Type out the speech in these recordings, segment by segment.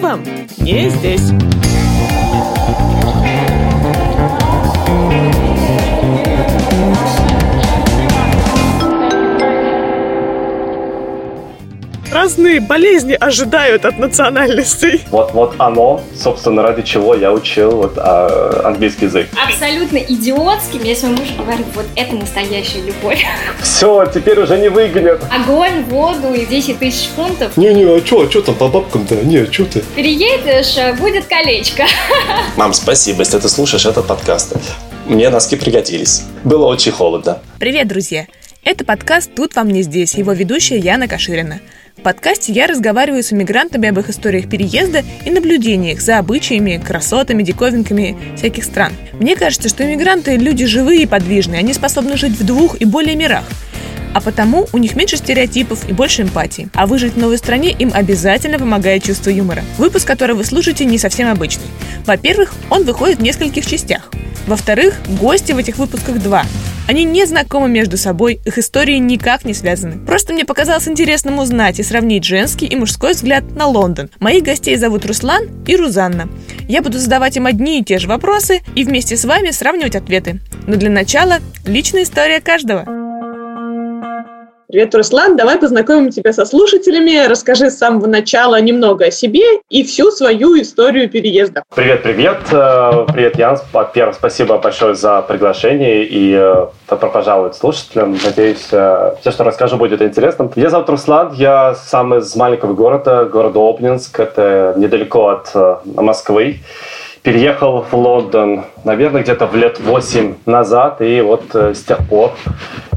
вам не здесь. Разные болезни ожидают от национальностей. Вот, вот оно, собственно, ради чего я учил вот, а, английский язык. Абсолютно идиотским, я своему мужу говорю, вот это настоящая любовь. Все, теперь уже не выгонят. Огонь, воду и 10 тысяч фунтов. Не-не, а что, а что там по бабкам-то? Не, а что ты? Переедешь, э, будет колечко. Мам, спасибо, если ты слушаешь этот подкаст. Мне носки пригодились. Было очень холодно. Привет, друзья! Это подкаст «Тут вам не здесь», его ведущая Яна Каширина. В подкасте я разговариваю с иммигрантами об их историях переезда и наблюдениях за обычаями, красотами, диковинками всяких стран. Мне кажется, что иммигранты – люди живые и подвижные, они способны жить в двух и более мирах. А потому у них меньше стереотипов и больше эмпатии. А выжить в новой стране им обязательно помогает чувство юмора. Выпуск, который вы слушаете, не совсем обычный. Во-первых, он выходит в нескольких частях. Во-вторых, гости в этих выпусках два. Они не знакомы между собой, их истории никак не связаны. Просто мне показалось интересным узнать и сравнить женский и мужской взгляд на Лондон. Моих гостей зовут Руслан и Рузанна. Я буду задавать им одни и те же вопросы и вместе с вами сравнивать ответы. Но для начала личная история каждого. Привет, Руслан. Давай познакомим тебя со слушателями. Расскажи с самого начала немного о себе и всю свою историю переезда. Привет, привет. Э, привет, Ян. Во-первых, спасибо большое за приглашение и э, добро пожаловать слушателям. Надеюсь, э, все, что расскажу, будет интересным. Меня зовут Руслан. Я сам из маленького города, города Обнинск. Это недалеко от Москвы переехал в Лондон, наверное, где-то в лет 8 назад, и вот э, с тех пор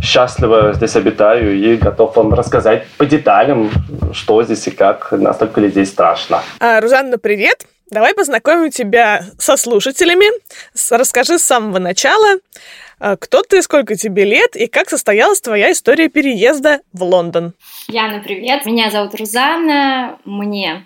счастливо здесь обитаю и готов вам рассказать по деталям, что здесь и как, настолько ли здесь страшно. А, Рузанна, привет! Давай познакомим тебя со слушателями. Расскажи с самого начала, а, кто ты, сколько тебе лет и как состоялась твоя история переезда в Лондон. Яна, привет! Меня зовут Рузанна, мне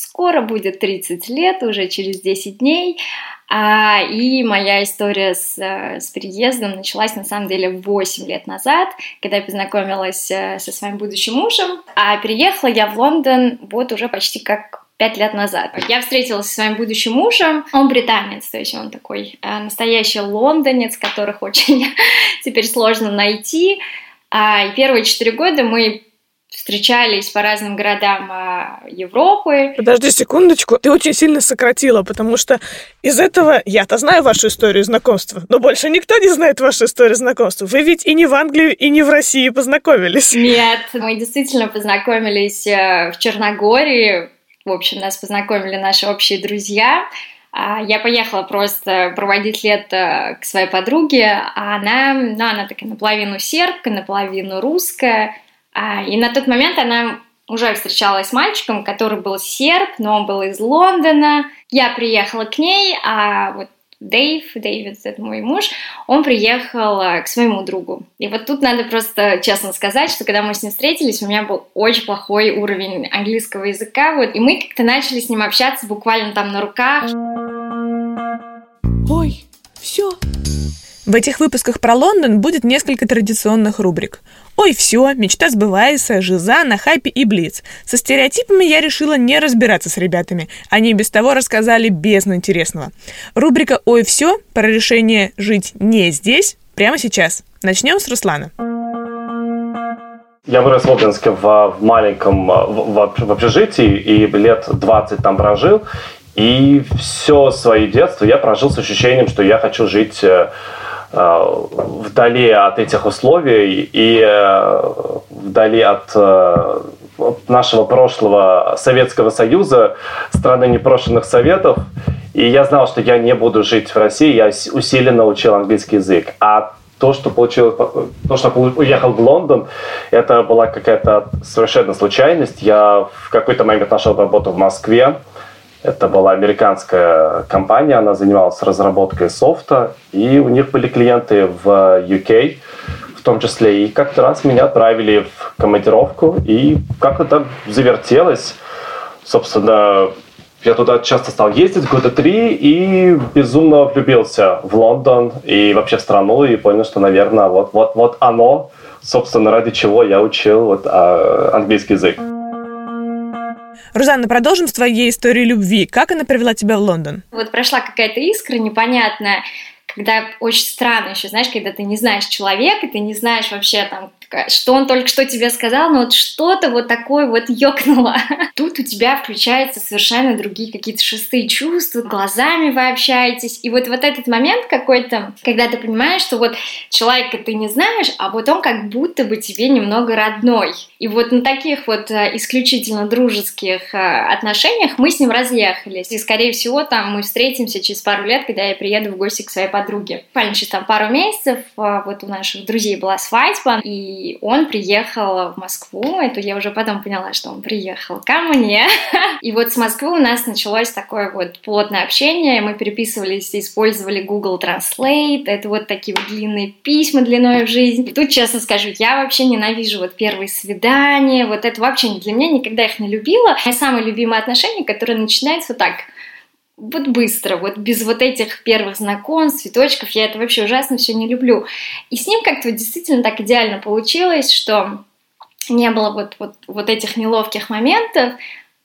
Скоро будет 30 лет, уже через 10 дней. А, и моя история с, э, с переездом началась на самом деле 8 лет назад, когда я познакомилась э, со своим будущим мужем. А переехала я в Лондон вот уже почти как пять лет назад. Я встретилась со своим будущим мужем. Он британец, то есть он такой э, настоящий лондонец, которых очень теперь сложно найти. А, и первые четыре года мы встречались по разным городам а, Европы. Подожди секундочку, ты очень сильно сократила, потому что из этого я-то знаю вашу историю знакомства, но больше никто не знает вашу историю знакомства. Вы ведь и не в Англии, и не в России познакомились. Нет, мы действительно познакомились э, в Черногории. В общем, нас познакомили наши общие друзья. А, я поехала просто проводить лето к своей подруге, а она, ну, она такая наполовину сербка, наполовину русская, и на тот момент она уже встречалась с мальчиком, который был серб, но он был из Лондона. Я приехала к ней, а вот Дэйв, Дэвид, это мой муж, он приехал а, к своему другу. И вот тут надо просто честно сказать, что когда мы с ним встретились, у меня был очень плохой уровень английского языка, вот, и мы как-то начали с ним общаться буквально там на руках. Ой, все, в этих выпусках про Лондон будет несколько традиционных рубрик. Ой, все, мечта сбывается, жиза, на хайпе и блиц. Со стереотипами я решила не разбираться с ребятами. Они без того рассказали бездну интересного. Рубрика «Ой, все» про решение жить не здесь прямо сейчас. Начнем с Руслана. Я вырос в Обнинске в, в маленьком в, в общежитии и лет 20 там прожил. И все свое детство я прожил с ощущением, что я хочу жить э, Э, вдали от этих условий и э, вдали от э, нашего прошлого Советского Союза, страны непрошенных советов. И я знал, что я не буду жить в России, я усиленно учил английский язык. А то, что получилось, то, что уехал в Лондон, это была какая-то совершенно случайность. Я в какой-то момент нашел работу в Москве. Это была американская компания, она занималась разработкой софта, и у них были клиенты в UK, в том числе. И как-то раз меня отправили в командировку, и как-то так завертелось. Собственно, я туда часто стал ездить, года три, и безумно влюбился в Лондон и вообще в страну, и понял, что, наверное, вот, вот, вот оно, собственно, ради чего я учил вот, а, английский язык. Рузанна, продолжим с твоей историей любви. Как она привела тебя в Лондон? Вот прошла какая-то искра непонятная, когда очень странно еще, знаешь, когда ты не знаешь человека, ты не знаешь вообще там, что он только что тебе сказал, но вот что-то вот такое вот ёкнуло. Тут у тебя включаются совершенно другие какие-то шестые чувства, глазами вы общаетесь, и вот, вот этот момент какой-то, когда ты понимаешь, что вот человека ты не знаешь, а вот он как будто бы тебе немного родной. И вот на таких вот э, исключительно дружеских э, отношениях мы с ним разъехались. И, скорее всего, там мы встретимся через пару лет, когда я приеду в гости к своей подруге. Буквально через там пару месяцев э, вот у наших друзей была свадьба, и он приехал в Москву, это я уже потом поняла, что он приехал ко мне. И вот с Москвы у нас началось такое вот плотное общение, мы переписывались, использовали Google Translate, это вот такие вот длинные письма длиной в жизнь. И тут, честно скажу, я вообще ненавижу вот первые свидания, вот это вообще для меня никогда их не любила. Мои самые любимые отношения, которые начинаются вот так – вот быстро, вот без вот этих первых знакомств, цветочков, я это вообще ужасно все не люблю. И с ним как-то вот действительно так идеально получилось, что не было вот, вот, вот этих неловких моментов,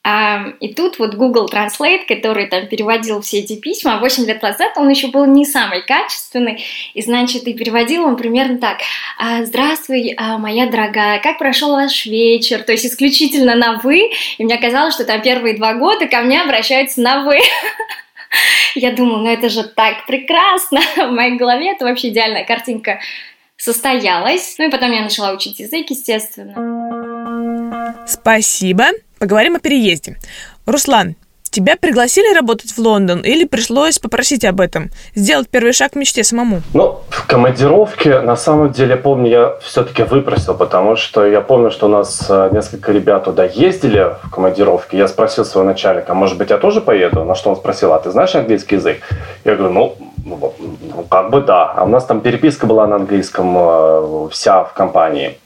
и тут вот Google Translate, который там переводил все эти письма, 8 лет назад он еще был не самый качественный, и значит, и переводил он примерно так. «А, Здравствуй, а, моя дорогая, как прошел ваш вечер? То есть исключительно на «вы», и мне казалось, что там первые два года ко мне обращаются на «вы». Я думала, ну это же так прекрасно. В моей голове это вообще идеальная картинка состоялась. Ну и потом я начала учить язык, естественно. Спасибо. Поговорим о переезде. Руслан, тебя пригласили работать в Лондон или пришлось попросить об этом? Сделать первый шаг к мечте самому? Ну, в командировке, на самом деле, помню, я все-таки выпросил, потому что я помню, что у нас э, несколько ребят туда ездили в командировке. Я спросил своего начальника, может быть, я тоже поеду? На что он спросил, а ты знаешь английский язык? Я говорю, ну, ну, ну как бы да. А у нас там переписка была на английском э, вся в компании.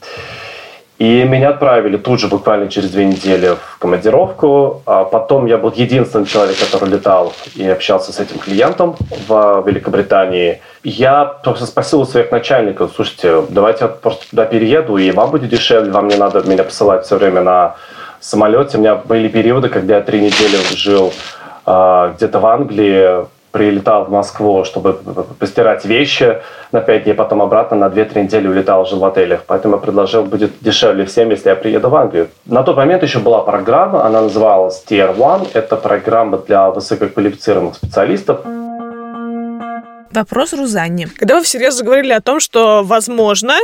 И меня отправили тут же, буквально через две недели, в командировку. А потом я был единственный человек, который летал и общался с этим клиентом в Великобритании. Я просто спросил у своих начальников, слушайте, давайте я просто туда перееду, и вам будет дешевле, вам не надо меня посылать все время на самолете. У меня были периоды, когда я три недели жил э, где-то в Англии, прилетал в Москву, чтобы постирать вещи на 5 дней, потом обратно на 2-3 недели улетал, жил в отелях. Поэтому я предложил, будет дешевле всем, если я приеду в Англию. На тот момент еще была программа, она называлась Tier One. Это программа для высококвалифицированных специалистов. Вопрос Рузанне. Когда вы всерьез заговорили о том, что, возможно,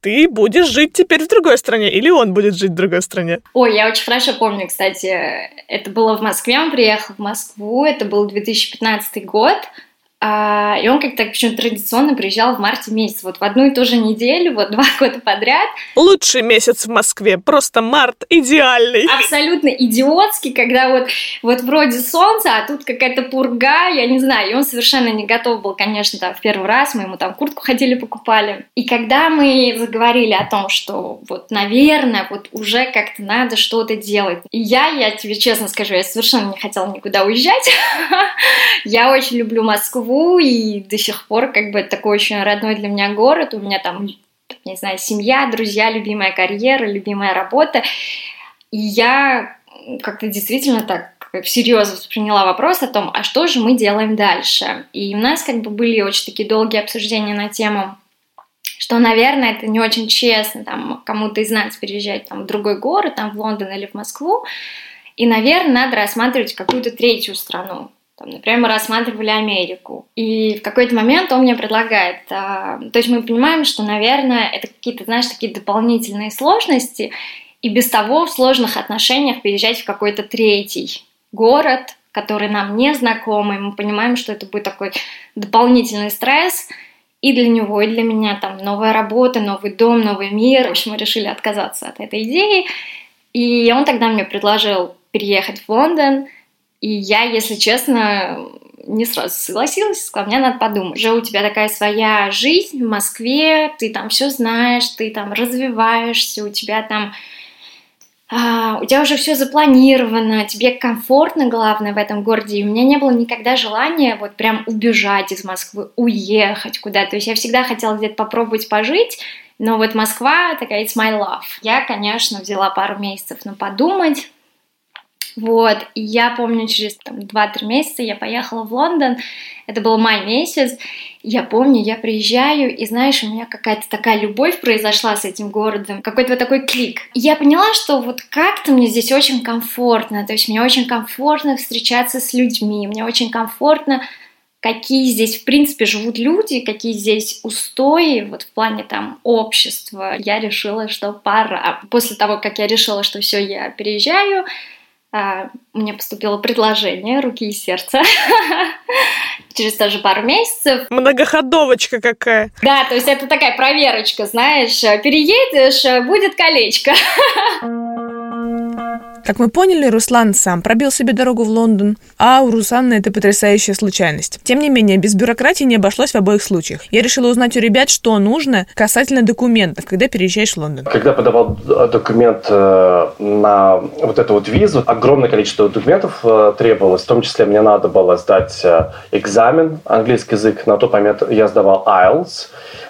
ты будешь жить теперь в другой стране, или он будет жить в другой стране? Ой, я очень хорошо помню, кстати, это было в Москве, он приехал в Москву, это был 2015 год, и он как-то почему-то традиционно приезжал в марте месяц, вот в одну и ту же неделю, вот два года подряд. Лучший месяц в Москве, просто март идеальный. Абсолютно идиотский, когда вот, вот вроде солнце, а тут какая-то пурга, я не знаю, и он совершенно не готов был, конечно, там в первый раз, мы ему там куртку ходили покупали. И когда мы заговорили о том, что вот, наверное, вот уже как-то надо что-то делать, и я, я тебе честно скажу, я совершенно не хотела никуда уезжать, я очень люблю Москву, Москву, и до сих пор как бы такой очень родной для меня город, у меня там, не знаю, семья, друзья, любимая карьера, любимая работа, и я как-то действительно так всерьез восприняла вопрос о том, а что же мы делаем дальше. И у нас как бы были очень такие долгие обсуждения на тему что, наверное, это не очень честно там кому-то из нас переезжать там, в другой город, там, в Лондон или в Москву, и, наверное, надо рассматривать какую-то третью страну. Там, например, мы рассматривали Америку. И в какой-то момент он мне предлагает, а, то есть мы понимаем, что, наверное, это какие-то, знаешь, такие дополнительные сложности, и без того в сложных отношениях переезжать в какой-то третий город, который нам не знакомый, мы понимаем, что это будет такой дополнительный стресс, и для него, и для меня там новая работа, новый дом, новый мир. В общем, мы решили отказаться от этой идеи. И он тогда мне предложил переехать в Лондон – и я, если честно, не сразу согласилась, сказала, мне надо подумать. Уже у тебя такая своя жизнь в Москве, ты там все знаешь, ты там развиваешься, у тебя там а, у тебя уже все запланировано, тебе комфортно, главное, в этом городе. И у меня не было никогда желания вот прям убежать из Москвы, уехать куда-то. То есть я всегда хотела где-то попробовать пожить, но вот Москва такая, it's my love. Я, конечно, взяла пару месяцев на подумать, Вот, и я помню, через там, 2-3 месяца я поехала в Лондон, это был май месяц, я помню, я приезжаю, и знаешь, у меня какая-то такая любовь произошла с этим городом, какой-то вот такой клик. И я поняла, что вот как-то мне здесь очень комфортно, то есть мне очень комфортно встречаться с людьми, мне очень комфортно какие здесь, в принципе, живут люди, какие здесь устои вот в плане там общества, я решила, что пора. После того, как я решила, что все, я переезжаю, мне поступило предложение руки и сердца через тоже пару месяцев. Многоходовочка какая. Да, то есть это такая проверочка, знаешь, переедешь, будет колечко. Как мы поняли, Руслан сам пробил себе дорогу в Лондон, а у Русанны это потрясающая случайность. Тем не менее, без бюрократии не обошлось в обоих случаях. Я решила узнать у ребят, что нужно касательно документов, когда переезжаешь в Лондон. Когда подавал документ э, на вот эту вот визу, огромное количество документов э, требовалось. В том числе мне надо было сдать э, экзамен английский язык. На тот момент я сдавал IELTS.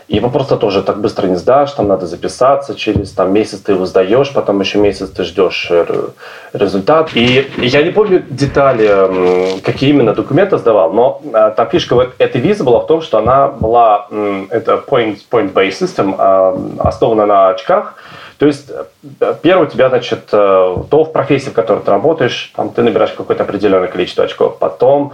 Его просто тоже так быстро не сдашь, там надо записаться, через там, месяц ты его сдаешь, потом еще месяц ты ждешь э, результат. И я не помню детали, какие именно документы сдавал, но э, там фишка вот этой визы была в том, что она была, это point-based point system, э, основана на очках, то есть первое у тебя, значит, то в профессии, в которой ты работаешь, там ты набираешь какое-то определенное количество очков. Потом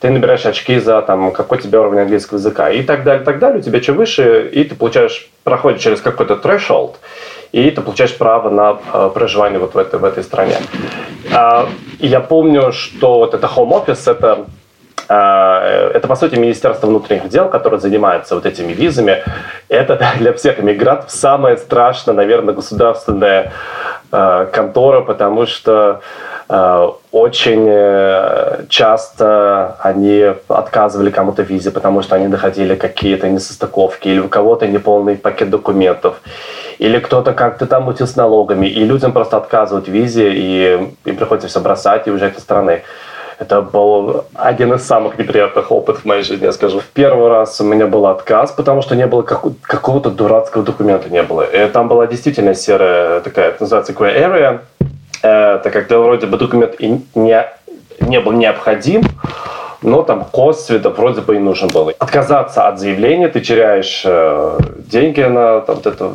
ты набираешь очки за там, какой тебе уровень английского языка и так далее, так далее. У тебя чем выше, и ты получаешь, проходишь через какой-то threshold, и ты получаешь право на э, проживание вот в этой, в этой стране. Э, я помню, что вот это home office, это э, это, по сути, Министерство внутренних дел, которое занимается вот этими визами. Это для всех иммигрантов самая страшная, наверное, государственная э, контора, потому что Э, очень э, часто они отказывали кому-то визе, потому что они находили какие-то несостыковки, или у кого-то неполный пакет документов, или кто-то как-то там мутил с налогами, и людям просто отказывают визе, и им приходится все бросать и уезжать из страны. Это был один из самых неприятных опытов в моей жизни, я скажу. В первый раз у меня был отказ, потому что не было какого-то дурацкого документа не было. И там была действительно серая такая, это называется gray area, это когда вроде бы документ и не, не был необходим, но там косвенно вроде бы и нужен был. Отказаться от заявления, ты теряешь э, деньги на там, вот это,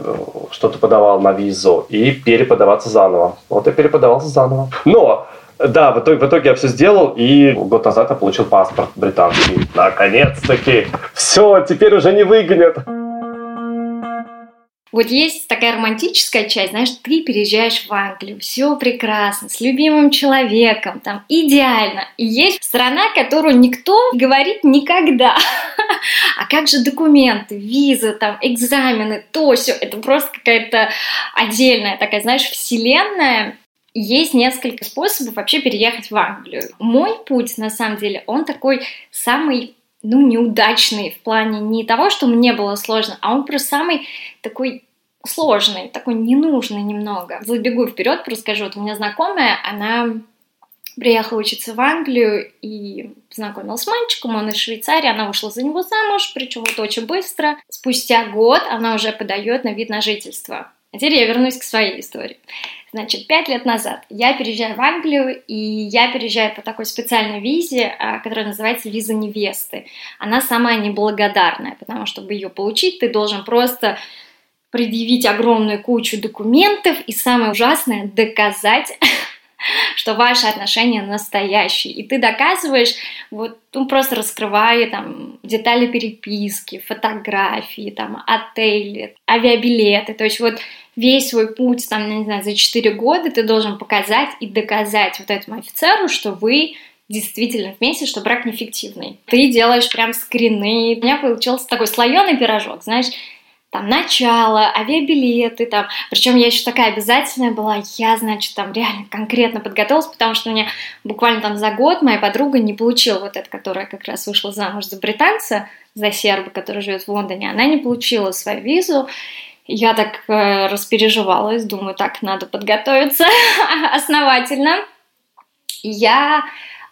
что ты подавал на визу, и переподаваться заново. Вот я переподавался заново. Но да, в итоге, в итоге я все сделал, и год назад я получил паспорт британский. Наконец-таки! Все, теперь уже не выгонят. Вот есть такая романтическая часть, знаешь, ты переезжаешь в Англию, все прекрасно, с любимым человеком, там идеально. И есть страна, которую никто говорит никогда. А как же документы, виза, там, экзамены, то все, это просто какая-то отдельная такая, знаешь, вселенная, есть несколько способов вообще переехать в Англию. Мой путь, на самом деле, он такой самый ну, неудачный в плане не того, что мне было сложно, а он просто самый такой сложный, такой ненужный немного. Забегу вперед, просто скажу, вот у меня знакомая, она приехала учиться в Англию и познакомилась с мальчиком, он из Швейцарии, она вышла за него замуж, причем вот очень быстро. Спустя год она уже подает на вид на жительство. А теперь я вернусь к своей истории. Значит, пять лет назад я переезжаю в Англию, и я переезжаю по такой специальной визе, а, которая называется виза невесты. Она самая неблагодарная, потому что, чтобы ее получить, ты должен просто предъявить огромную кучу документов и самое ужасное доказать что ваши отношения настоящие. И ты доказываешь, вот, ну, просто раскрывая там детали переписки, фотографии, там, отели, авиабилеты. То есть вот весь свой путь, там, не знаю, за 4 года ты должен показать и доказать вот этому офицеру, что вы действительно вместе, что брак неэффективный. Ты делаешь прям скрины. У меня получился такой слоеный пирожок, знаешь, там начало, авиабилеты, там, причем я еще такая обязательная была, я, значит, там реально конкретно подготовилась, потому что у меня буквально там за год моя подруга не получила вот эта, которая как раз вышла замуж за британца, за серба, который живет в Лондоне, она не получила свою визу, я так э, распереживалась, думаю, так, надо подготовиться основательно. Я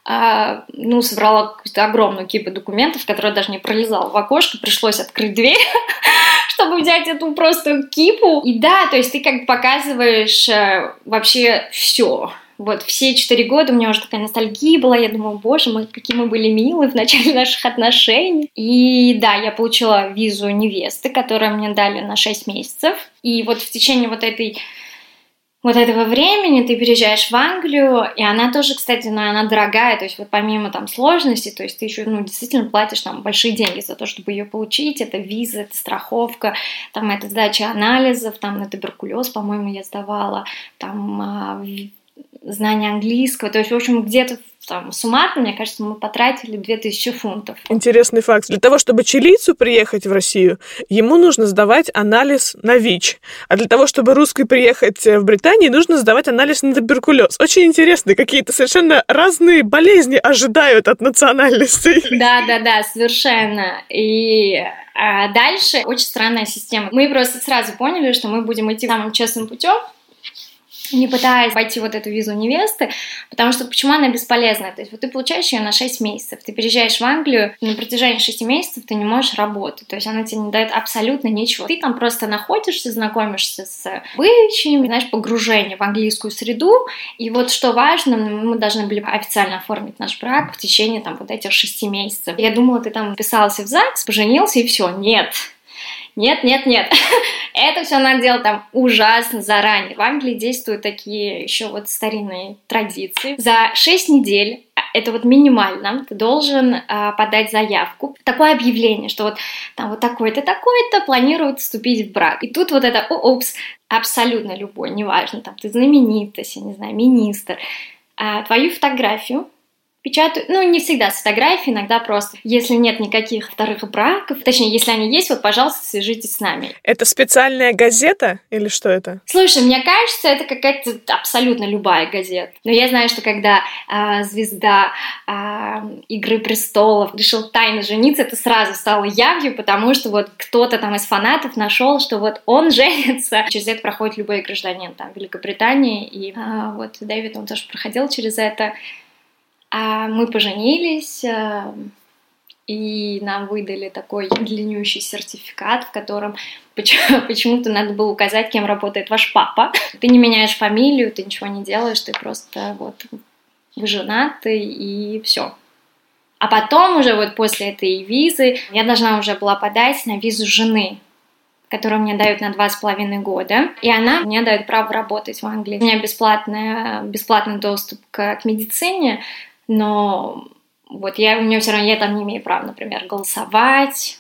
э, ну, собрала огромную кипу документов, которые даже не пролезала в окошко, пришлось открыть дверь, взять эту просто кипу. И да, то есть ты как бы показываешь э, вообще все. Вот все четыре года у меня уже такая ностальгия была. Я думала, боже мой, какие мы были милые в начале наших отношений. И да, я получила визу невесты, которую мне дали на 6 месяцев. И вот в течение вот этой вот этого времени ты переезжаешь в Англию, и она тоже, кстати, ну, она дорогая, то есть вот помимо там сложности, то есть ты еще, ну, действительно платишь там большие деньги за то, чтобы ее получить, это виза, это страховка, там это сдача анализов, там на туберкулез, по-моему, я сдавала, там а, знание английского, то есть, в общем, где-то там, суммарно, мне кажется, мы потратили 2000 фунтов. Интересный факт. Для того, чтобы чилийцу приехать в Россию, ему нужно сдавать анализ на ВИЧ. А для того, чтобы русской приехать в Британию, нужно сдавать анализ на туберкулез. Очень интересно, какие-то совершенно разные болезни ожидают от национальностей. Да, да, да, совершенно. И а дальше очень странная система. Мы просто сразу поняли, что мы будем идти самым честным путем, не пытаясь пойти вот эту визу невесты, потому что почему она бесполезная? То есть вот ты получаешь ее на 6 месяцев, ты переезжаешь в Англию, на протяжении 6 месяцев ты не можешь работать, то есть она тебе не дает абсолютно ничего. Ты там просто находишься, знакомишься с обычаями, знаешь, погружение в английскую среду, и вот что важно, мы должны были официально оформить наш брак в течение там вот этих 6 месяцев. Я думала, ты там писался в ЗАГС, поженился и все. Нет, нет, нет, нет. Это все надо делать там ужасно заранее. В Англии действуют такие еще вот старинные традиции. За 6 недель а, это вот минимально, ты должен э, подать заявку, такое объявление, что вот там вот такой-то, такой-то планирует вступить в брак. И тут вот это, опс, абсолютно любой, неважно, там ты знаменитость, я не знаю, министр, э, твою фотографию печатают, ну, не всегда с фотографией, иногда просто. Если нет никаких вторых браков, точнее, если они есть, вот, пожалуйста, свяжитесь с нами. Это специальная газета или что это? Слушай, мне кажется, это какая-то абсолютно любая газета. Но я знаю, что когда э, звезда э, Игры престолов решил тайно жениться, это сразу стало явью, потому что вот кто-то там из фанатов нашел, что вот он женится. Через это проходит любой гражданин там Великобритании, и э, вот Дэвид, он тоже проходил через это. А мы поженились, э, и нам выдали такой длиннющий сертификат, в котором почему-то надо было указать, кем работает ваш папа. Ты не меняешь фамилию, ты ничего не делаешь, ты просто вот вы женаты и все. А потом уже вот после этой визы я должна уже была подать на визу жены, которую мне дают на два с половиной года, и она мне дает право работать в Англии. У меня бесплатный, бесплатный доступ к, к медицине, но вот я, у меня все равно, я там не имею права, например, голосовать,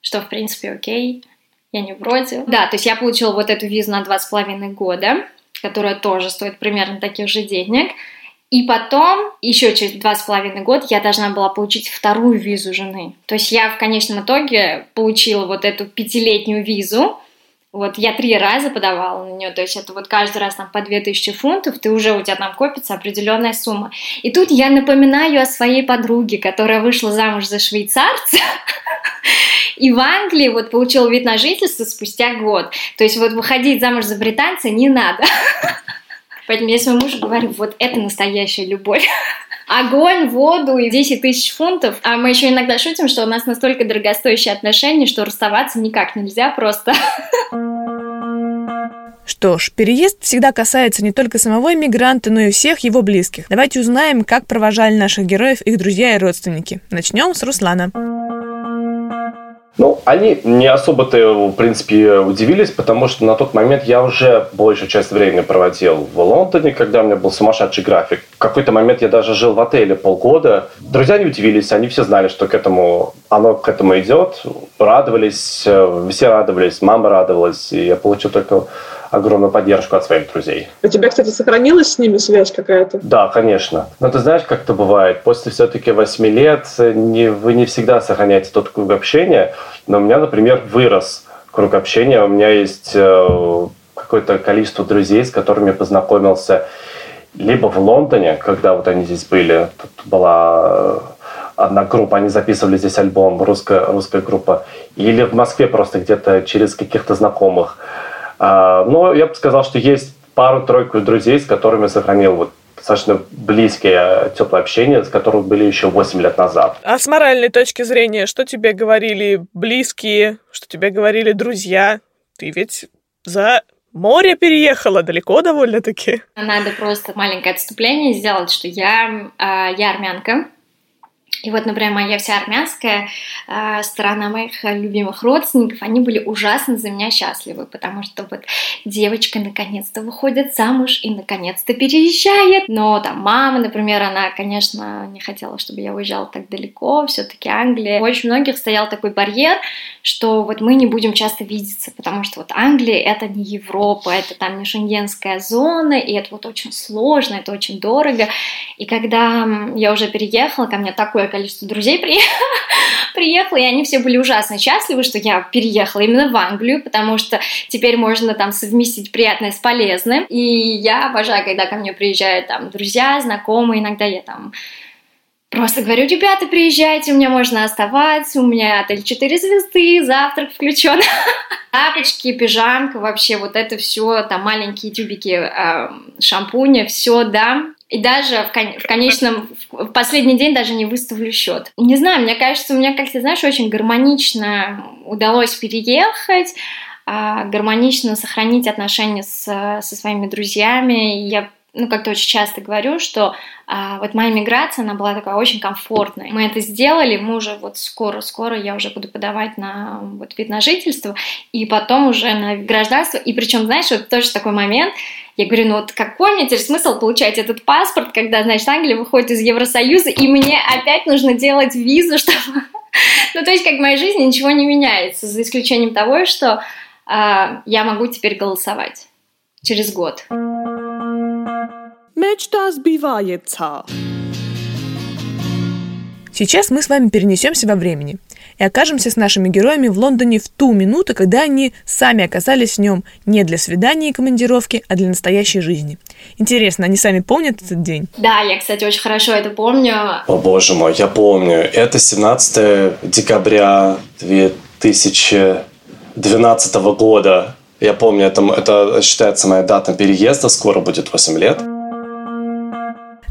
что, в принципе, окей, я не против. Да, то есть я получила вот эту визу на два с половиной года, которая тоже стоит примерно таких же денег, и потом, еще через два с половиной года, я должна была получить вторую визу жены. То есть я в конечном итоге получила вот эту пятилетнюю визу, вот я три раза подавала на нее, то есть это вот каждый раз там по 2000 фунтов, ты уже у тебя там копится определенная сумма. И тут я напоминаю о своей подруге, которая вышла замуж за швейцарца, и в Англии вот получила вид на жительство спустя год. То есть вот выходить замуж за британца не надо. Поэтому я своему мужу говорю, вот это настоящая любовь. Огонь, воду и 10 тысяч фунтов. А мы еще иногда шутим, что у нас настолько дорогостоящие отношения, что расставаться никак нельзя просто. Что ж, переезд всегда касается не только самого иммигранта, но и всех его близких. Давайте узнаем, как провожали наших героев их друзья и родственники. Начнем с Руслана. Ну, они не особо-то, в принципе, удивились, потому что на тот момент я уже большую часть времени проводил в Лондоне, когда у меня был сумасшедший график. В какой-то момент я даже жил в отеле полгода. Друзья не удивились, они все знали, что к этому, оно к этому идет. Радовались, э, все радовались, мама радовалась, и я получил только огромную поддержку от своих друзей. У тебя, кстати, сохранилась с ними связь какая-то? Да, конечно. Но ты знаешь, как это бывает. После все-таки восьми лет не, вы не всегда сохраняете тот круг общения. Но у меня, например, вырос круг общения. У меня есть э, какое-то количество друзей, с которыми я познакомился либо в Лондоне, когда вот они здесь были. Тут была одна группа, они записывали здесь альбом, русская, русская группа. Или в Москве просто где-то через каких-то знакомых. А, но я бы сказал, что есть пару-тройку друзей, с которыми сохранил вот достаточно близкое, теплое общение, с которым были еще 8 лет назад. А с моральной точки зрения, что тебе говорили близкие, что тебе говорили друзья? Ты ведь за море переехала, далеко довольно-таки. Надо просто маленькое отступление сделать, что я, э, я армянка, и вот, например, моя вся армянская э, сторона моих любимых родственников, они были ужасно за меня счастливы, потому что вот девочка наконец-то выходит замуж и наконец-то переезжает. Но там мама, например, она, конечно, не хотела, чтобы я уезжала так далеко, все-таки Англия. У очень многих стоял такой барьер, что вот мы не будем часто видеться, потому что вот Англия это не Европа, это там не шенгенская зона, и это вот очень сложно, это очень дорого. И когда я уже переехала, ко мне такое количество друзей приехало, и они все были ужасно счастливы, что я переехала именно в Англию, потому что теперь можно там совместить приятное с полезным. И я обожаю, когда ко мне приезжают там друзья, знакомые, иногда я там Просто говорю, ребята, приезжайте, у меня можно оставаться, у меня отель 4 звезды, завтрак включен. Тапочки, пижамка, вообще вот это все, там маленькие тюбики э, шампуня, все, да. И даже в, кон- в конечном, в последний день даже не выставлю счет. Не знаю, мне кажется, у меня как-то, знаешь, очень гармонично удалось переехать, а, гармонично сохранить отношения с, со своими друзьями. Я ну, как-то очень часто говорю, что а, вот моя миграция, она была такая очень комфортная. Мы это сделали, мы уже вот скоро-скоро я уже буду подавать на вот вид на жительство, и потом уже на гражданство. И причем, знаешь, вот тоже такой момент, я говорю, ну вот какой мне теперь смысл получать этот паспорт, когда, значит, Англия выходит из Евросоюза, и мне опять нужно делать визу, чтобы... ну, то есть, как в моей жизни ничего не меняется, за исключением того, что а, я могу теперь голосовать через год. Мечта сбивается. Сейчас мы с вами перенесемся во времени и окажемся с нашими героями в Лондоне в ту минуту, когда они сами оказались в нем не для свидания и командировки, а для настоящей жизни. Интересно, они сами помнят этот день? Да, я, кстати, очень хорошо это помню. О боже мой, я помню. Это 17 декабря 2012 года. Я помню, это, это считается моя дата переезда, скоро будет 8 лет.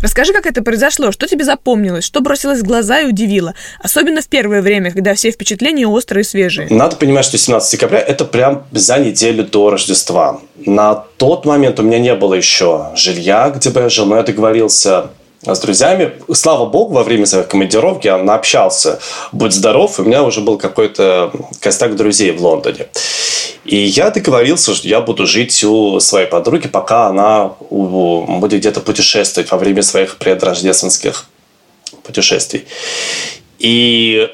Расскажи, как это произошло, что тебе запомнилось, что бросилось в глаза и удивило, особенно в первое время, когда все впечатления острые и свежие. Надо понимать, что 17 декабря – это прям за неделю до Рождества. На тот момент у меня не было еще жилья, где бы я жил, но я договорился с друзьями. Слава богу, во время своей командировки я наобщался. Будь здоров, у меня уже был какой-то костяк друзей в Лондоне. И я договорился, что я буду жить у своей подруги, пока она будет где-то путешествовать во время своих предрождественских путешествий. И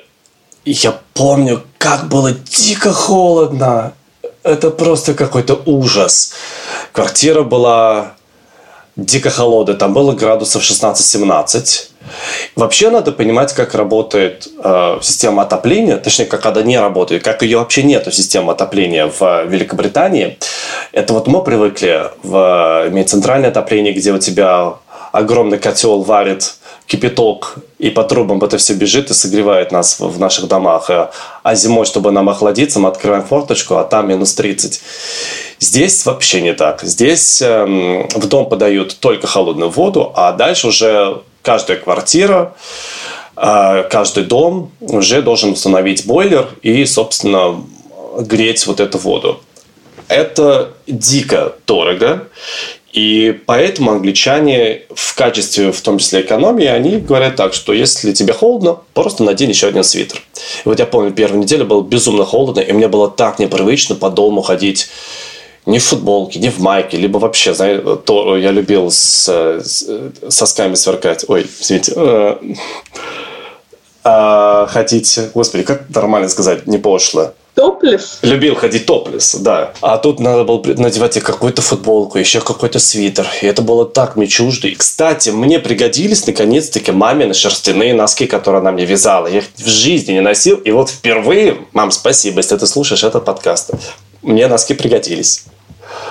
я помню, как было дико холодно. Это просто какой-то ужас. Квартира была дико холодная, там было градусов 16-17. Вообще надо понимать, как работает э, система отопления, точнее, как она не работает, как ее вообще нету системы отопления в Великобритании. Это вот мы привыкли в, иметь центральное отопление, где у тебя огромный котел варит кипяток, и по трубам это все бежит и согревает нас в наших домах. А зимой, чтобы нам охладиться, мы открываем форточку, а там минус 30. Здесь вообще не так. Здесь э, в дом подают только холодную воду, а дальше уже каждая квартира, э, каждый дом уже должен установить бойлер и, собственно, греть вот эту воду. Это дико дорого. И поэтому англичане в качестве, в том числе экономии, они говорят так, что если тебе холодно, просто надень еще один свитер. И вот я помню, первую неделю было безумно холодно, и мне было так непривычно по дому ходить не в футболке, не в майке, либо вообще, знаете, то я любил с, с сосками сверкать. Ой, извините. Э, а, ходить, господи, как нормально сказать, не пошло. Топлес? Любил ходить топлес, да. А тут надо было надевать и какую-то футболку, еще какой-то свитер. И это было так мне чуждо. И, кстати, мне пригодились наконец-таки мамины шерстяные носки, которые она мне вязала. Я их в жизни не носил. И вот впервые, мам, спасибо, если ты слушаешь этот подкаст, мне носки пригодились.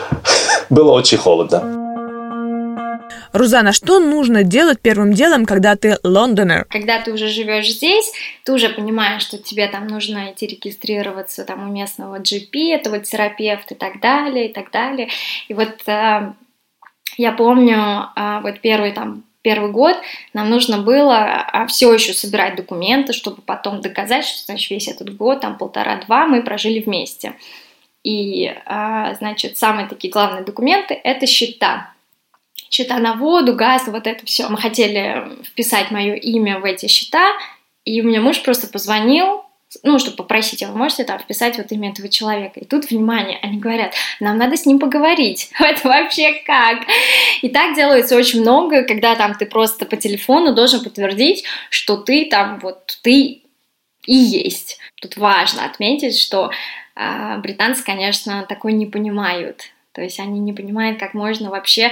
Было очень холодно. Рузана, что нужно делать первым делом, когда ты лондонер? Когда ты уже живешь здесь, ты уже понимаешь, что тебе там нужно идти регистрироваться там у местного GP, этого терапевта и так далее, и так далее. И вот э, я помню, э, вот первый там первый год нам нужно было а, все еще собирать документы, чтобы потом доказать, что значит, весь этот год, там полтора-два, мы прожили вместе. И, а, значит, самые такие главные документы – это счета. Счета на воду, газ, вот это все. Мы хотели вписать мое имя в эти счета, и у меня муж просто позвонил, ну, чтобы попросить, а вы можете там вписать вот имя этого человека. И тут, внимание, они говорят, нам надо с ним поговорить. Это вообще как? И так делается очень много, когда там ты просто по телефону должен подтвердить, что ты там вот, ты и есть. Тут важно отметить, что британцы, конечно, такое не понимают. То есть они не понимают, как можно вообще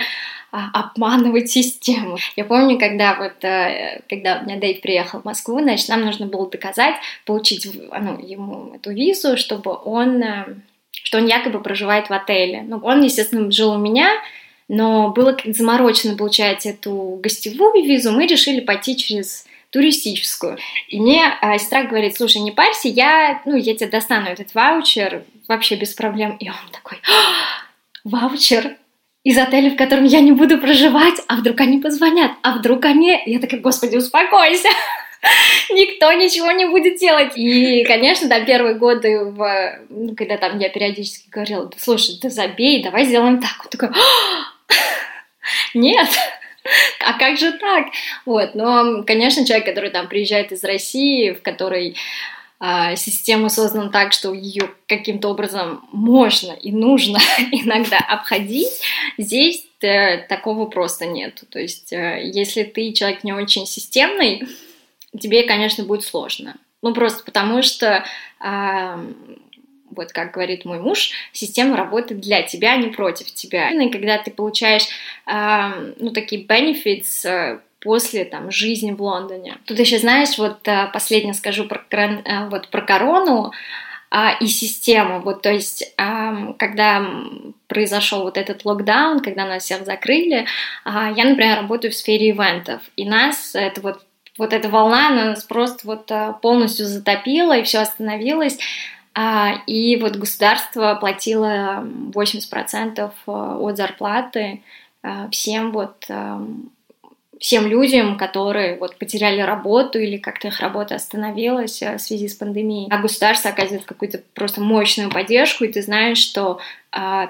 а, обманывать систему. Я помню, когда вот, э, когда у меня Дэйв приехал в Москву, значит, нам нужно было доказать, получить ну, ему эту визу, чтобы он, э, что он якобы проживает в отеле. Ну, он, естественно, жил у меня, но было заморочено получать эту гостевую визу, мы решили пойти через туристическую. И мне а, сестра говорит, слушай, не парься, я, ну, я тебе достану этот ваучер вообще без проблем. И он такой, ваучер из отеля, в котором я не буду проживать, а вдруг они позвонят, а вдруг они... Я такая, господи, успокойся, никто ничего не будет делать. И, конечно, там первые годы, в, ну, когда там я периодически говорила, слушай, ты забей, давай сделаем так. Он такой, нет, а как же так? Вот, но, конечно, человек, который там приезжает из России, в которой а, система создана так, что ее каким-то образом можно и нужно иногда обходить, здесь э, такого просто нет. То есть, э, если ты человек не очень системный, тебе, конечно, будет сложно. Ну, просто потому что, а, вот как говорит мой муж, система работает для тебя, а не против тебя. И когда ты получаешь, а, ну, такие benefits, э, после там жизни в Лондоне. Тут еще, знаешь, вот э, последнее скажу про, э, вот, про корону а, и систему. Вот, то есть, когда произошел вот этот локдаун, когда нас всех закрыли, а, я, например, работаю в сфере ивентов, и нас это вот вот эта волна нас просто вот э, полностью затопила, и все остановилось. А, и вот государство платило 80% от зарплаты всем вот всем людям, которые вот потеряли работу или как-то их работа остановилась э, в связи с пандемией, а государство оказывает какую-то просто мощную поддержку, и ты знаешь, что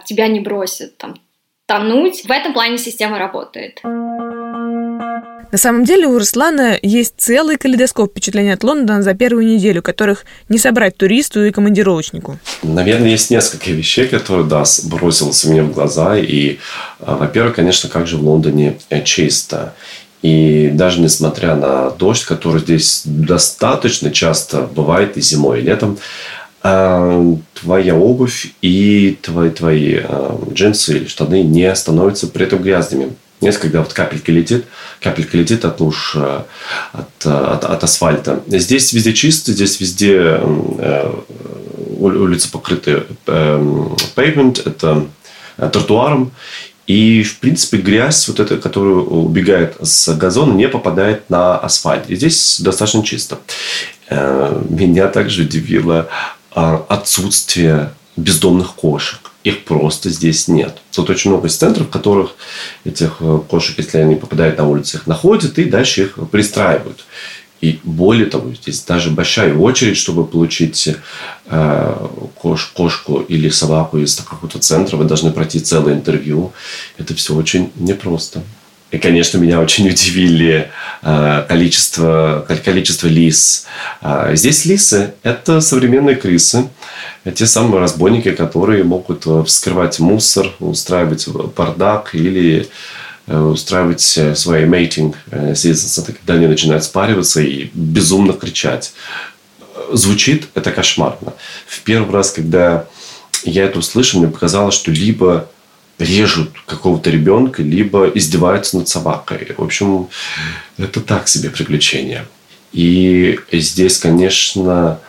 тебя не бросят там тонуть. В этом плане система работает. На самом деле у Руслана есть целый калейдоскоп впечатлений от Лондона за первую неделю, которых не собрать туристу и командировочнику. Наверное, есть несколько вещей, которые, да, бросилось мне в глаза. И, а, во-первых, конечно, как же в Лондоне э, чисто. И даже несмотря на дождь, который здесь достаточно часто бывает и зимой, и летом, а, твоя обувь и твои, твои а, джинсы или штаны не становятся при этом грязными. Нет, когда вот капелька летит, капелька летит от луж, э, от, от, от асфальта. Здесь везде чисто, здесь везде э, улицы покрыты э, pavement, это э, тротуаром. И, в принципе, грязь, вот эта, которая убегает с газона, не попадает на асфальт. И здесь достаточно чисто. Э, меня также удивило а, отсутствие бездомных кошек их просто здесь нет. Тут очень много центров, в которых этих э, кошек, если они попадают на улицу, их находят и дальше их пристраивают. И более того, здесь даже большая очередь, чтобы получить э, кош, кошку или собаку из какого-то центра. Вы должны пройти целое интервью. Это все очень непросто. И, конечно, меня очень удивили э, количество, количество лис. Э, здесь лисы – это современные крысы. Те самые разбойники, которые могут э, вскрывать мусор, устраивать бардак или устраивать свой мейтинг seasons, когда они начинают спариваться и безумно кричать. Звучит это кошмарно. В первый раз, когда я это услышал, мне показалось, что либо режут какого-то ребенка, либо издеваются над собакой. В общем, это так себе приключение. И здесь, конечно, э,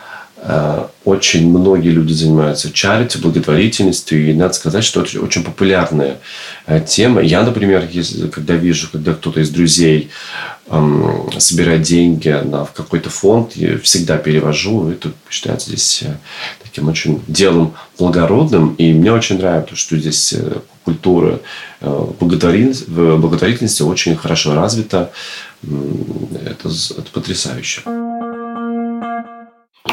очень многие люди занимаются чарити, благотворительностью, и надо сказать, что это очень популярная э, тема. Я, например, когда вижу, когда кто-то из друзей собирать деньги на, в какой-то фонд, я всегда перевожу. Это считается здесь э, таким очень делом благородным. И мне очень нравится, что здесь э, культура э, благотворительности очень хорошо развита. Это, это потрясающе.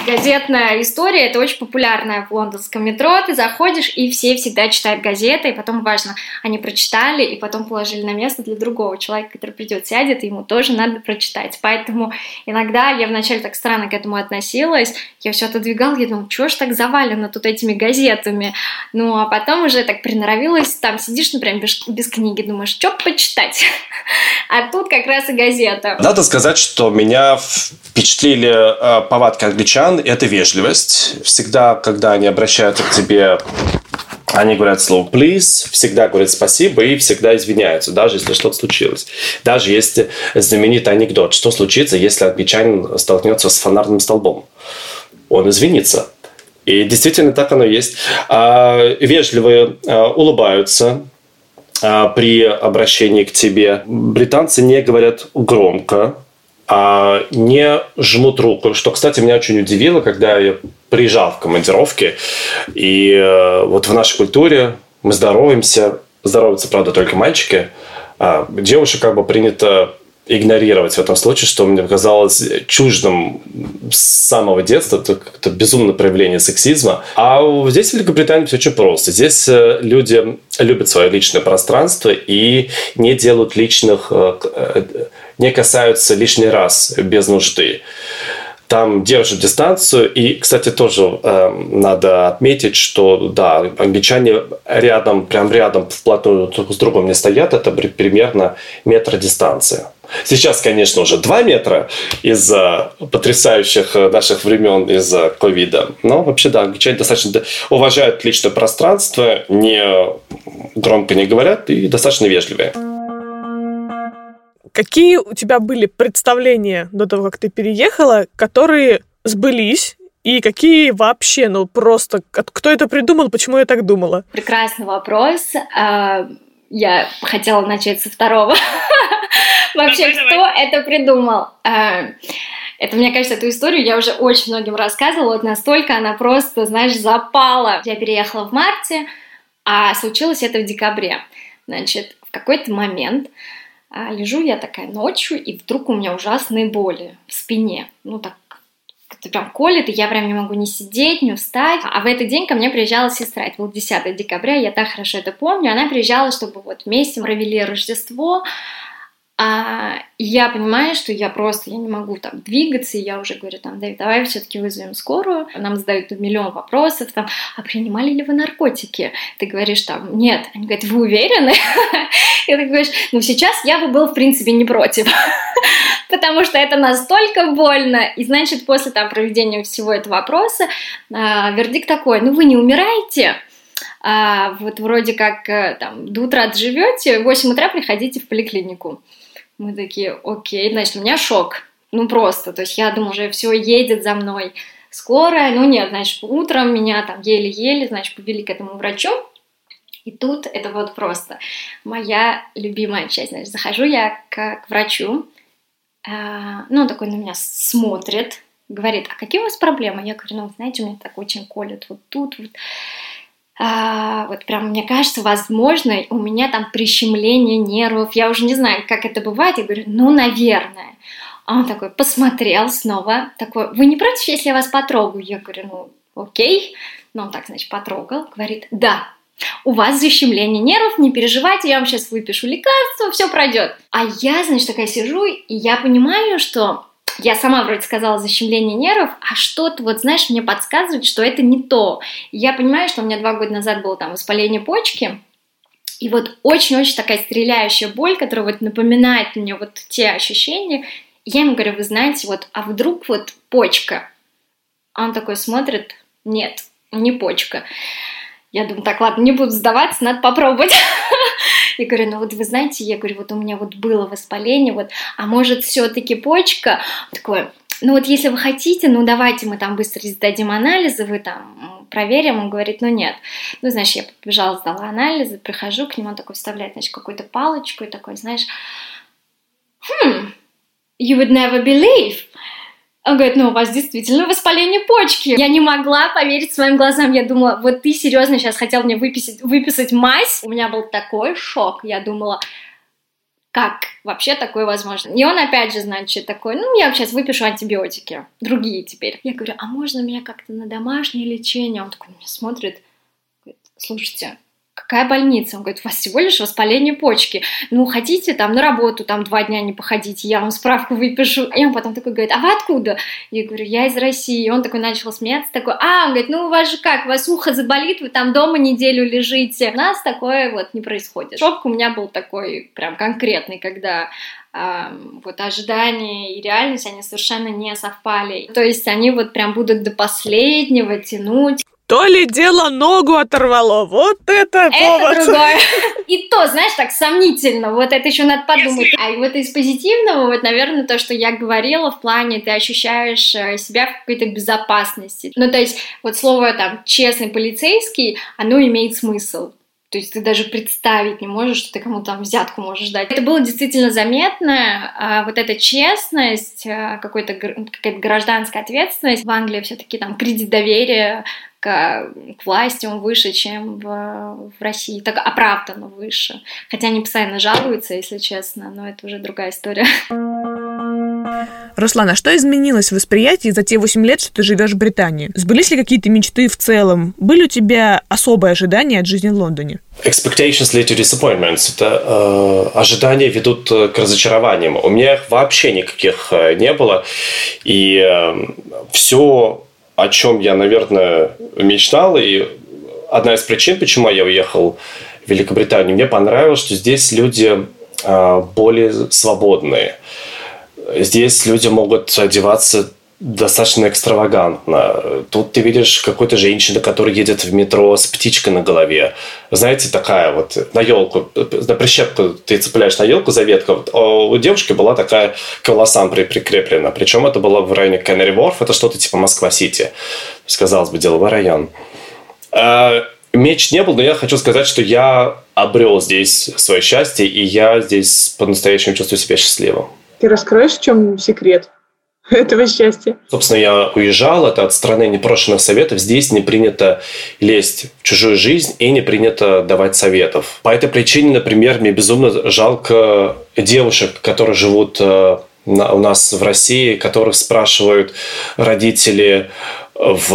Газетная история, это очень популярная в лондонском метро. Ты заходишь, и все всегда читают газеты, и потом важно, они прочитали, и потом положили на место для другого человека, который придет, сядет, и ему тоже надо прочитать. Поэтому иногда я вначале так странно к этому относилась, я все отодвигала, я думала, что ж так завалено тут этими газетами. Ну, а потом уже так приноровилась, там сидишь, например, без, без книги, думаешь, что почитать? А тут как раз и газета. Надо сказать, что меня впечатлили э, повадки англичан, это вежливость. Всегда, когда они обращаются к тебе они говорят слово please, всегда говорят спасибо и всегда извиняются, даже если что-то случилось. Даже если знаменитый анекдот, что случится, если англичанин столкнется с фонарным столбом. Он извинится. И действительно так оно есть. А, вежливые а, улыбаются, а, при обращении к тебе. Британцы не говорят громко, а не жмут руку. Что, кстати, меня очень удивило, когда я приезжал в командировке, и э, вот в нашей культуре мы здороваемся, здороваются, правда, только мальчики, а девушек как бы принято игнорировать в этом случае, что мне показалось чуждым с самого детства, это, это безумное проявление сексизма. А здесь в Великобритании все очень просто. Здесь э, люди любят свое личное пространство и не делают личных, э, э, не касаются лишний раз без нужды там держат дистанцию. И, кстати, тоже э, надо отметить, что, да, англичане рядом, прям рядом, вплотную друг с другом не стоят. Это примерно метр дистанции. Сейчас, конечно, уже 2 метра из-за потрясающих э, наших времен из-за ковида. Но вообще, да, англичане достаточно уважают личное пространство, не громко не говорят и достаточно вежливые. Какие у тебя были представления до того, как ты переехала, которые сбылись, и какие вообще, ну просто, кто это придумал, почему я так думала? Прекрасный вопрос. А, я хотела начать со второго. Вообще, кто это придумал? А, это, мне кажется, эту историю я уже очень многим рассказывала, вот настолько она просто, знаешь, запала. Я переехала в марте, а случилось это в декабре. Значит, в какой-то момент а лежу я такая ночью, и вдруг у меня ужасные боли в спине. Ну, так это прям колет, и я прям не могу ни сидеть, ни встать. А в этот день ко мне приезжала сестра, это был 10 декабря, я так хорошо это помню. Она приезжала, чтобы вот вместе провели Рождество, а я понимаю, что я просто я не могу там двигаться, и я уже говорю, там, Дэвид, давай все-таки вызовем скорую. Нам задают миллион вопросов, там, а принимали ли вы наркотики? Ты говоришь, там, нет. Они говорят, вы уверены? И ты говоришь, ну сейчас я бы был, в принципе, не против. Потому что это настолько больно. И значит, после там проведения всего этого вопроса, а, вердикт такой, ну вы не умираете, а, вот вроде как э, там до утра доживете, в 8 утра приходите в поликлинику. Мы такие, окей, значит, у меня шок. Ну просто, то есть я думаю, уже все едет за мной. Скорая, ну нет, значит, утром меня там еле-еле, значит, повели к этому врачу. И тут это вот просто моя любимая часть. Значит, захожу я к, к врачу, э, ну, он такой на меня смотрит, говорит, а какие у вас проблемы? Я говорю, ну, знаете, у меня так очень колет вот тут, вот а, вот прям, мне кажется, возможно, у меня там прищемление нервов, я уже не знаю, как это бывает, я говорю, ну, наверное. А он такой посмотрел снова, такой, вы не против, если я вас потрогаю? Я говорю, ну, окей. Ну, он так, значит, потрогал, говорит, да, у вас защемление нервов, не переживайте, я вам сейчас выпишу лекарство, все пройдет. А я, значит, такая сижу, и я понимаю, что я сама вроде сказала защемление нервов, а что-то, вот знаешь, мне подсказывает, что это не то. Я понимаю, что у меня два года назад было там воспаление почки, и вот очень-очень такая стреляющая боль, которая вот напоминает мне вот те ощущения. я ему говорю, вы знаете, вот, а вдруг вот почка? А он такой смотрит, нет, не почка. Я думаю, так, ладно, не буду сдаваться, надо попробовать. Я говорю, ну вот вы знаете, я говорю, вот у меня вот было воспаление, вот, а может все-таки почка? Такое, ну вот если вы хотите, ну давайте мы там быстро сдадим анализы, вы там проверим. Он говорит, ну нет. Ну, знаешь, я побежала, сдала анализы, прихожу к нему, он такой вставляет, значит, какую-то палочку и такой, знаешь, хм, you would never believe. Он говорит, ну, у вас действительно воспаление почки. Я не могла поверить своим глазам. Я думала, вот ты серьезно сейчас хотел мне выписать, выписать мазь? У меня был такой шок. Я думала, как вообще такое возможно? И он опять же, значит, такой, ну, я сейчас выпишу антибиотики, другие теперь. Я говорю, а можно меня как-то на домашнее лечение? Он такой меня смотрит, говорит, слушайте, какая больница? Он говорит, у вас всего лишь воспаление почки. Ну, хотите там на работу там два дня не походите, я вам справку выпишу. И он потом такой говорит, а вы откуда? Я говорю, я из России. И он такой начал смеяться, такой, а, он говорит, ну у вас же как, у вас ухо заболит, вы там дома неделю лежите. У нас такое вот не происходит. Шок у меня был такой прям конкретный, когда вот ожидания и реальность, они совершенно не совпали. То есть они вот прям будут до последнего тянуть. То ли дело ногу оторвало. Вот это повод. Это другое. И то, знаешь, так сомнительно. Вот это еще надо подумать. Если... А и вот из позитивного, вот, наверное, то, что я говорила в плане, ты ощущаешь э, себя в какой-то безопасности. Ну, то есть, вот слово там «честный полицейский», оно имеет смысл. То есть ты даже представить не можешь, что ты кому-то там взятку можешь дать. Это было действительно заметно. А вот эта честность, а, какой-то, какая-то гражданская ответственность. В Англии все-таки там кредит доверия к, к власти он выше, чем в, в России. Так оправданно выше. Хотя они постоянно жалуются, если честно, но это уже другая история. Руслан, а что изменилось в восприятии за те 8 лет, что ты живешь в Британии? Сбылись ли какие-то мечты в целом? Были у тебя особые ожидания от жизни в Лондоне? Expectations lead to disappointments. Это э, ожидания ведут э, к разочарованиям. У меня их вообще никаких э, не было. И э, все, о чем я, наверное, мечтал, и одна из причин, почему я уехал в Великобританию, мне понравилось, что здесь люди э, более свободные. Здесь люди могут одеваться достаточно экстравагантно. Тут ты видишь какую-то женщину, которая едет в метро с птичкой на голове. Знаете, такая вот на елку, на прищепку ты цепляешь на елку за ветку. А у девушки была такая к волосам прикреплена. Причем это было в районе Кеннери Ворф, это что-то типа Москва-Сити. Казалось бы, деловой район. А, меч не был, но я хочу сказать, что я обрел здесь свое счастье, и я здесь по-настоящему чувствую себя счастливым. Ты раскроешь, в чем секрет этого счастья? Собственно, я уезжал, это от страны непрошенных советов. Здесь не принято лезть в чужую жизнь и не принято давать советов. По этой причине, например, мне безумно жалко девушек, которые живут э, у нас в России, которых спрашивают родители, в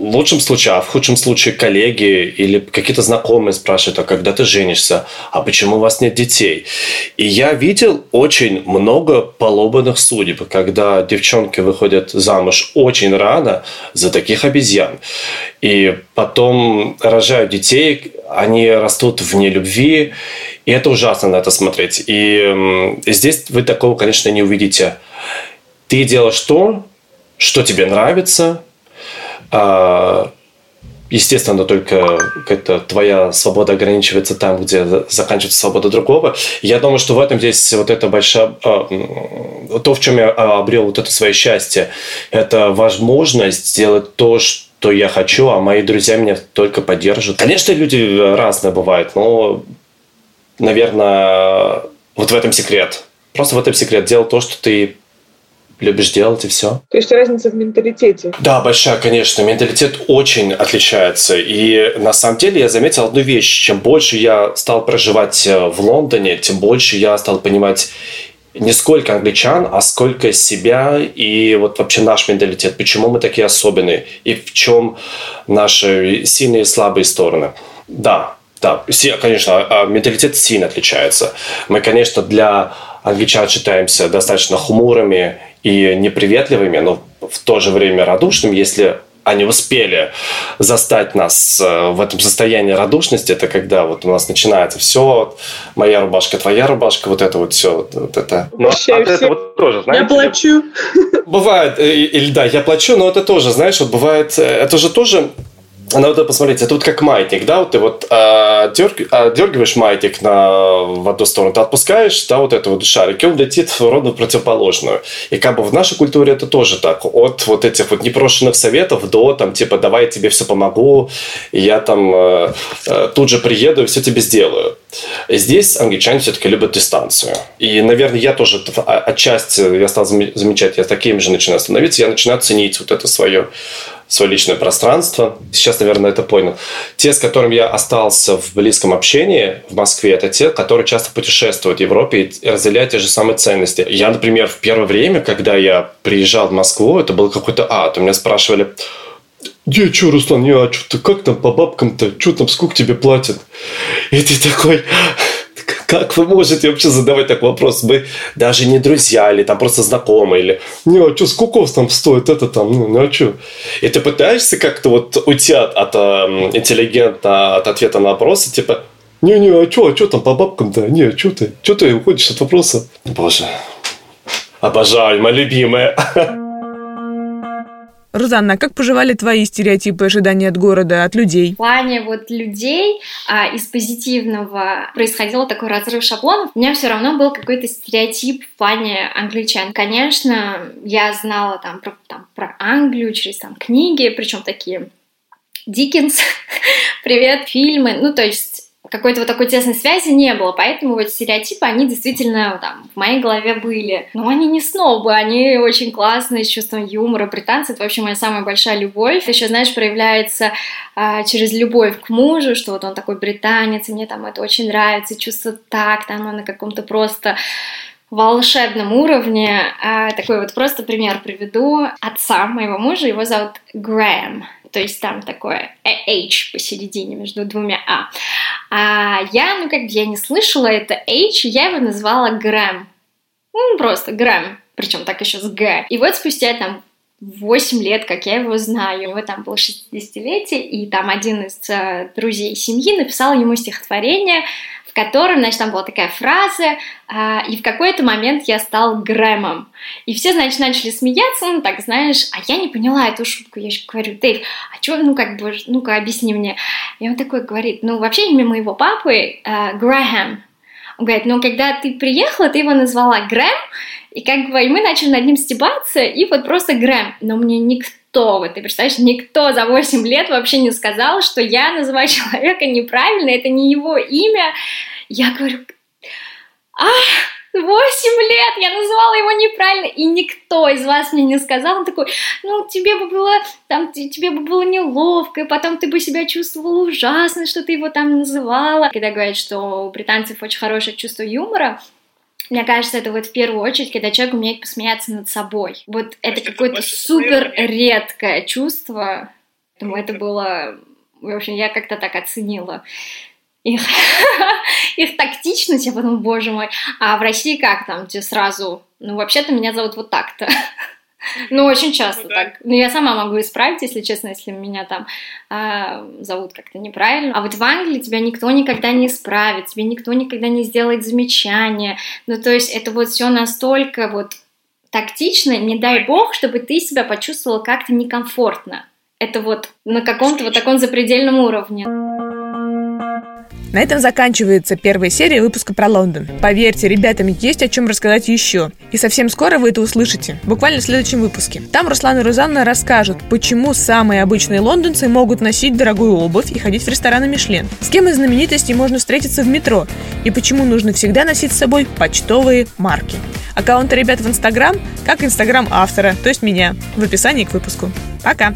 лучшем случае, а в худшем случае коллеги или какие-то знакомые спрашивают, а когда ты женишься, а почему у вас нет детей? И я видел очень много поломанных судеб, когда девчонки выходят замуж очень рано за таких обезьян. И потом рожают детей, они растут вне любви, и это ужасно на это смотреть. И здесь вы такого, конечно, не увидите. Ты делаешь то, что тебе нравится, а, естественно, только это твоя свобода ограничивается там, где заканчивается свобода другого. Я думаю, что в этом здесь вот это большое... А, то, в чем я а, обрел вот это свое счастье, это возможность сделать то, что я хочу, а мои друзья меня только поддержат. Конечно, люди разные бывают, но, наверное, вот в этом секрет. Просто в этом секрет. Делать то, что ты любишь делать, и все. То есть разница в менталитете? Да, большая, конечно. Менталитет очень отличается. И на самом деле я заметил одну вещь. Чем больше я стал проживать э, в Лондоне, тем больше я стал понимать не сколько англичан, а сколько себя и вот вообще наш менталитет, почему мы такие особенные и в чем наши сильные и слабые стороны. Да, да, конечно, а, а менталитет сильно отличается. Мы, конечно, для англичан считаемся достаточно хмурыми и неприветливыми, но в то же время радушными, если они успели застать нас э, в этом состоянии радушности, это когда вот у нас начинается все, моя рубашка, твоя рубашка, вот это вот все, вот это. Но от этого тоже, знаете, я плачу. Бывает, э, или да, я плачу, но это тоже, знаешь, вот бывает, э, это же тоже надо посмотреть, это вот как маятник, да, вот ты вот а, дерг, а, дергиваешь маятник на, в одну сторону, ты отпускаешь, да, вот это вот шарик, и он летит в ровно противоположную. И как бы в нашей культуре это тоже так, от вот этих вот непрошенных советов до там типа давай я тебе все помогу, и я там э, э, тут же приеду и все тебе сделаю. Здесь англичане все-таки любят дистанцию. И, наверное, я тоже отчасти, я стал замечать, я таким же начинаю становиться, я начинаю ценить вот это свое свое личное пространство. Сейчас, наверное, это понял. Те, с которыми я остался в близком общении в Москве, это те, которые часто путешествуют в Европе и разделяют те же самые ценности. Я, например, в первое время, когда я приезжал в Москву, это был какой-то ад. У меня спрашивали, я что, Руслан, я, а что ты, как там по бабкам-то, что там, сколько тебе платят? И ты такой, как вы можете вообще задавать такой вопрос? Мы даже не друзья или там просто знакомые. Или, не, а что, сколько у вас там стоит это там? Ну, ну а что? И ты пытаешься как-то вот уйти от, от э, интеллигента, от ответа на вопросы, типа, не-не, а что, а что там по бабкам-то? Не, а что ты? Что ты уходишь от вопроса? Боже, обожаю, моя любимая. Рузанна, а как поживали твои стереотипы ожидания от города, от людей? В плане вот людей а, из позитивного происходил такой разрыв шаблонов. У меня все равно был какой-то стереотип в плане англичан. Конечно, я знала там про, там, про Англию через там книги, причем такие Диккенс, привет, фильмы. Ну, то есть какой-то вот такой тесной связи не было, поэтому вот стереотипы, они действительно там в моей голове были. Но они не снобы, они очень классные, с чувством юмора. Британцы — это вообще моя самая большая любовь. Еще, знаешь, проявляется а, через любовь к мужу, что вот он такой британец, и мне там это очень нравится, чувство так, там на каком-то просто волшебном уровне. А, такой вот просто пример приведу. Отца моего мужа, его зовут Грэм то есть там такое H посередине между двумя А. А я, ну как бы я не слышала это H, я его назвала Грэм. Ну, просто Грэм, причем так еще с Г. И вот спустя там 8 лет, как я его знаю. У него там было 60-летие, и там один из э, друзей семьи написал ему стихотворение, в котором, значит, там была такая фраза, э, и в какой-то момент я стал Грэмом. И все, значит, начали смеяться, ну, так, знаешь, а я не поняла эту шутку. Я еще говорю, Дэйв, а что, ну, как бы, ну-ка, объясни мне. И он такой говорит, ну, вообще имя моего папы э, Грэхэм. Он говорит, ну, когда ты приехала, ты его назвала Грэм, и как бы и мы начали над ним стебаться, и вот просто Грэм. Но мне никто, вот ты представляешь, никто за 8 лет вообще не сказал, что я называю человека неправильно, это не его имя. Я говорю, а, Восемь лет я называла его неправильно, и никто из вас мне не сказал. Он такой, ну, тебе бы было, там, тебе бы было неловко, и потом ты бы себя чувствовала ужасно, что ты его там называла. Когда говорят, что у британцев очень хорошее чувство юмора, мне кажется, это вот в первую очередь, когда человек умеет посмеяться над собой. Вот это какое-то супер редкое чувство. Думаю, это было... В общем, я как-то так оценила их, их тактичность, я подумала, боже мой, а в России как там, тебе сразу, ну, вообще-то меня зовут вот так-то. Ну, очень часто ну, да. так. Ну, я сама могу исправить, если честно, если меня там э, зовут как-то неправильно. А вот в Англии тебя никто никогда не исправит, тебе никто никогда не сделает замечания. Ну, то есть это вот все настолько вот тактично, не дай бог, чтобы ты себя почувствовала как-то некомфортно. Это вот на каком-то вот таком запредельном уровне. На этом заканчивается первая серия выпуска про Лондон. Поверьте, ребятам есть о чем рассказать еще. И совсем скоро вы это услышите, буквально в следующем выпуске. Там Руслан и Рузанна расскажут, почему самые обычные лондонцы могут носить дорогую обувь и ходить в рестораны Мишлен, с кем из знаменитостей можно встретиться в метро, и почему нужно всегда носить с собой почтовые марки. Аккаунты ребят в Инстаграм, как Инстаграм автора, то есть меня, в описании к выпуску. Пока!